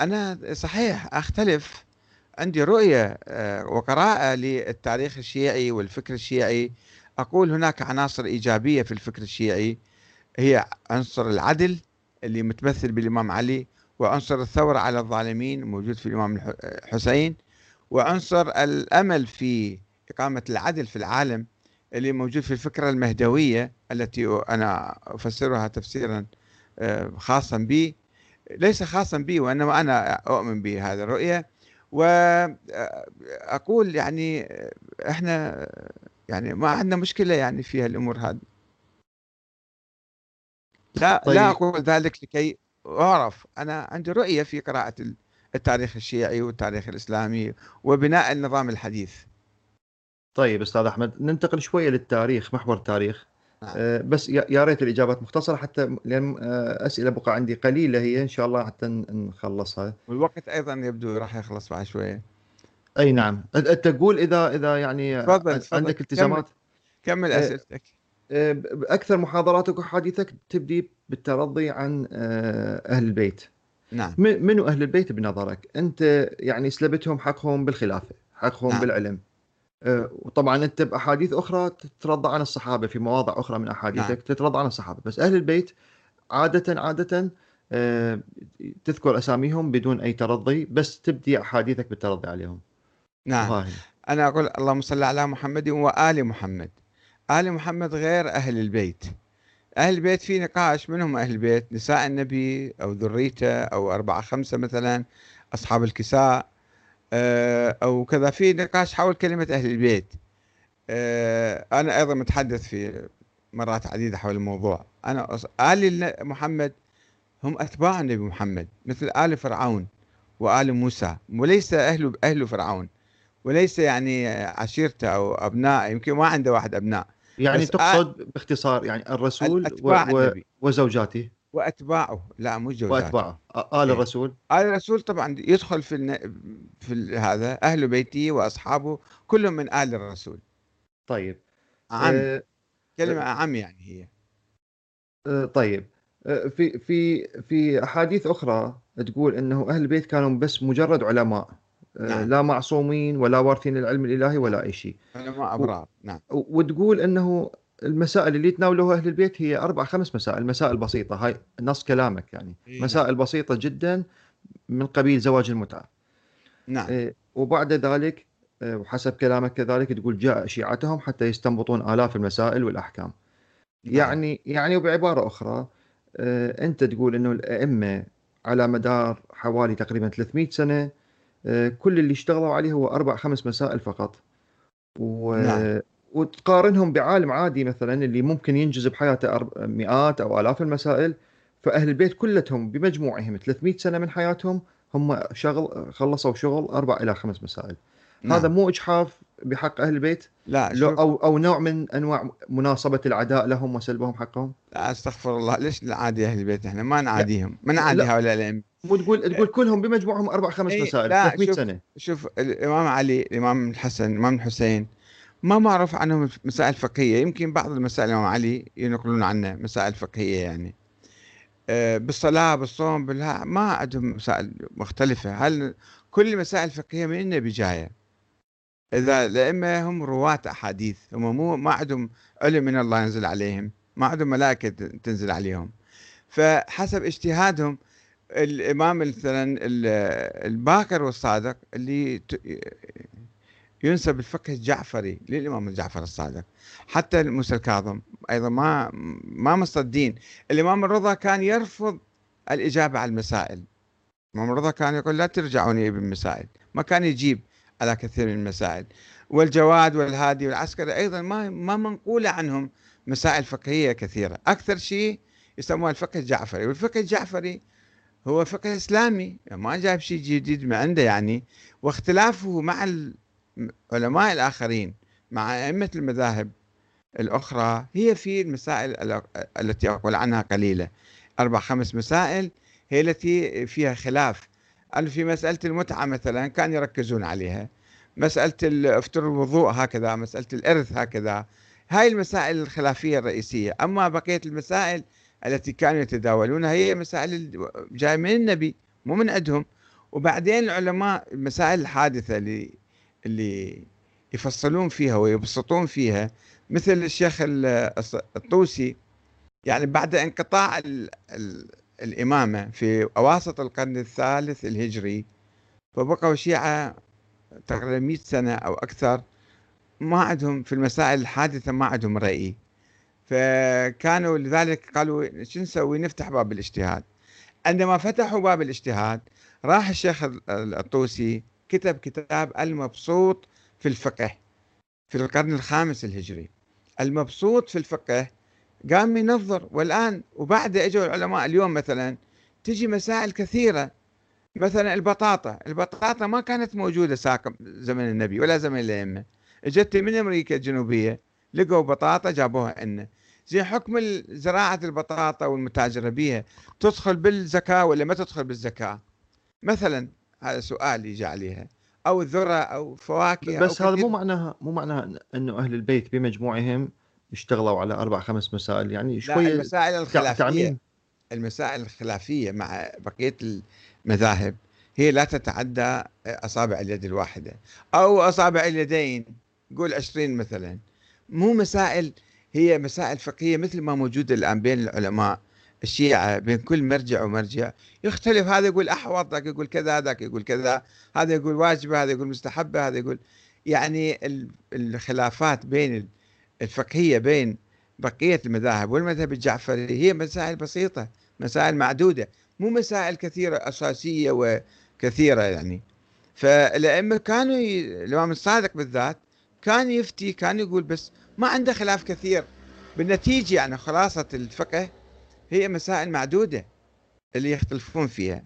أنا صحيح أختلف عندي رؤية آه، وقراءة للتاريخ الشيعي والفكر الشيعي. أقول هناك عناصر إيجابية في الفكر الشيعي هي عنصر العدل اللي متمثل بالإمام علي وعنصر الثورة على الظالمين موجود في الإمام الحسين وعنصر الأمل في إقامة العدل في العالم اللي موجود في الفكرة المهدوية التي أنا أفسرها تفسيرا آه، خاصا بي. ليس خاصا بي وإنما أنا أؤمن بهذه الرؤية. وأقول يعني إحنا يعني ما عندنا مشكلة يعني في هالأمور هذه. لا طيب. لا أقول ذلك لكي أعرف. أنا عندي رؤية في قراءة التاريخ الشيعي والتاريخ الإسلامي وبناء النظام الحديث. طيب أستاذ أحمد ننتقل شوية للتاريخ محور التاريخ. بس يا ريت الإجابات مختصرة حتى لأن آه، أسئلة بقى عندي قليلة هي إن شاء الله حتى نخلصها. والوقت أيضا يبدو راح يخلص بعد شوية أي نعم. انت تقول إذا إذا يعني فضل عندك التزامات؟ كمل, كمل آه، اسئلتك أكثر محاضراتك وحديثك تبدي بالترضي عن آه، أهل البيت. نعم. منو أهل البيت بنظرك؟ أنت يعني سلبتهم حقهم بالخلافة حقهم نعم. بالعلم. آه، وطبعا أنت بأحاديث أخرى تترضى عن الصحابة في مواضع أخرى من أحاديثك نعم. تترضى عن الصحابة. بس أهل البيت عادة عادة آه، تذكر أساميهم بدون أي ترضي بس تبدي أحاديثك بالترضي عليهم. نعم. وهي. أنا أقول اللهم صل على محمد وآل محمد. آل محمد غير أهل البيت. أهل البيت في نقاش منهم أهل البيت نساء النبي أو ذريته أو أربعة خمسة مثلا أصحاب الكساء. آه، أو كذا. في نقاش حول كلمة أهل البيت. آه، أنا أيضا متحدث في مرات عديدة حول الموضوع. أنا آل محمد هم أتباع النبي محمد مثل آل فرعون وآل موسى. وليس أهل أهل فرعون. وليس يعني عشيرته أو أبناء يمكن ما عنده واحد أبناء. يعني تقصد باختصار يعني الرسول و... و... وزوجاته؟ وأتباعه. لا مو جوزاته وأتباعه. آل إيه. الرسول. آل الرسول طبعا يدخل في الن... في. هذا أهل بيته وأصحابه كلهم من آل الرسول. طيب. عم. أه... كلمة أه... عم يعني هي. أه... طيب. أه... في في في أحاديث أخرى تقول إنه أهل البيت كانوا بس مجرد علماء. أه، نعم. لا معصومين ولا وارثين العلم الإلهي ولا أي شيء. علماء أبرار. نعم. وتقول إنه المسائل اللي يتناولوها أهل البيت هي أربع خمس مسائل مسائل بسيطة هاي نص كلامك يعني إيه مسائل نعم. بسيطة جدا من قبيل زواج المتعة نعم إيه وبعد ذلك إيه وحسب كلامك كذلك تقول جاء شيعتهم حتى يستنبطون آلاف المسائل والأحكام نعم. يعني يعني وبعبارة أخرى إيه أنت تقول إنه الأئمة على مدار حوالي تقريبا 300 سنة إيه كل اللي اشتغلوا عليه هو أربع خمس مسائل فقط و... نعم. وتقارنهم بعالم عادي مثلا اللي ممكن ينجز بحياته مئات أو آلاف المسائل فأهل البيت كلتهم بمجموعهم 300 سنة من حياتهم هم شغل خلصوا شغل أربع إلى خمس مسائل. نعم. هذا مو إجحاف بحق أهل البيت؟ لا لو أو أو نوع من أنواع مناصبه العداء لهم وسلبهم حقهم؟ لا أستغفر الله. ليش نعادي أهل البيت إحنا؟ ما نعاديهم. ما نعادي هؤلاء الأئمة. مو تقول تقول كلهم بمجموعهم أربع خمس مسائل 300 سنة. شوف الإمام علي الإمام الحسن الإمام الحسين ما معروف عنهم مسائل فقهية. يمكن بعض المسائل الإمام علي ينقلون عنه مسائل فقهية يعني. آه، بالصلاة بالصوم بالها ما عندهم مسائل مختلفة. هل كل المسائل الفقهية من النبي جاية إذا الأئمة هم رواة أحاديث هم مو ما عندهم علم من الله ينزل عليهم ما عندهم ملائكة تنزل عليهم. فحسب اجتهادهم الإمام مثلا الباكر والصادق اللي ينسب الفقه الجعفري للإمام الجعفر الصادق. حتى موسى الكاظم أيضا ما ما مصدين. الإمام الرضا كان يرفض الإجابة على المسائل. الإمام الرضا كان يقول لا ترجعوني بالمسائل ما كان يجيب على كثير من المسائل. والجواد والهادي والعسكري أيضا ما ما منقولة عنهم مسائل فقهية كثيرة. أكثر شيء يسموها الفقه الجعفري. والفقه الجعفري هو فقه إسلامي. ما جايب شيء جديد من عنده يعني. واختلافه مع علماء الآخرين مع أئمة المذاهب الأخرى هي في المسائل التي أقول عنها قليلة. أربع خمس مسائل هي التي فيها خلاف. في مسألة المتعة مثلا كان يركزون عليها. مسألة افتر الوضوء هكذا مسألة الإرث هكذا. هاي المسائل الخلافية الرئيسية. أما بقية المسائل التي كانوا يتداولونها هي مسائل جاية من النبي مو من عندهم. وبعدين العلماء المسائل الحادثة اللي اللي يفصلون فيها ويبسطون فيها مثل الشيخ الطوسي. يعني بعد انقطاع ال ال الإمامة في أواسط القرن الثالث الهجري فبقوا شيعة تقريبا 100 سنة أو أكثر ما عندهم في المسائل الحادثة ما عندهم رأي. فكانوا لذلك قالوا شو نسوي؟ نفتح باب الاجتهاد. عندما فتحوا باب الاجتهاد راح الشيخ الطوسي كتب كتاب المبسوط في الفقه في القرن الخامس الهجري. المبسوط في الفقه قام ينظر والآن وبعد اجوا العلماء اليوم مثلا تجي مسائل كثيرة مثلا البطاطا البطاطا ما كانت موجودة ساق زمن النبي ولا زمن الأئمة. إجت من أمريكا الجنوبية لقوا بطاطا جابوها عنا زي حكم زراعة البطاطا والمتاجرة بها تدخل بالزكاة ولا ما تدخل بالزكاة؟ مثلا هذا سؤال يجي عليها. أو الذرة أو فواكه بس أو هذا مو معناها مو معناها إنه أهل البيت بمجموعهم اشتغلوا على أربع خمس مسائل. يعني شوية المسائل الخلافية تعميم. المسائل الخلافية مع بقية المذاهب هي لا تتعدى أصابع اليد الواحدة. أو أصابع اليدين قول عشرين مثلا. مو مسائل هي مسائل فقهية مثل ما موجودة الآن بين العلماء. الشيعة بين كل مرجع ومرجع يختلف هذا يقول أحوط ذاك يقول كذا ذاك يقول كذا هذا يقول واجبة هذا يقول مستحبة هذا يقول يعني الخلافات بين الفقهية بين بقية المذاهب والمذهب الجعفري هي مسائل بسيطة مسائل معدودة مو مسائل كثيرة أساسية وكثيرة يعني. فالأئمة كانوا ي... الإمام الصادق بالذات كان يفتي كان يقول بس ما عنده خلاف كثير. بالنتيجة يعني خلاصة الفقه هي مسائل معدودة اللي يختلفون فيها.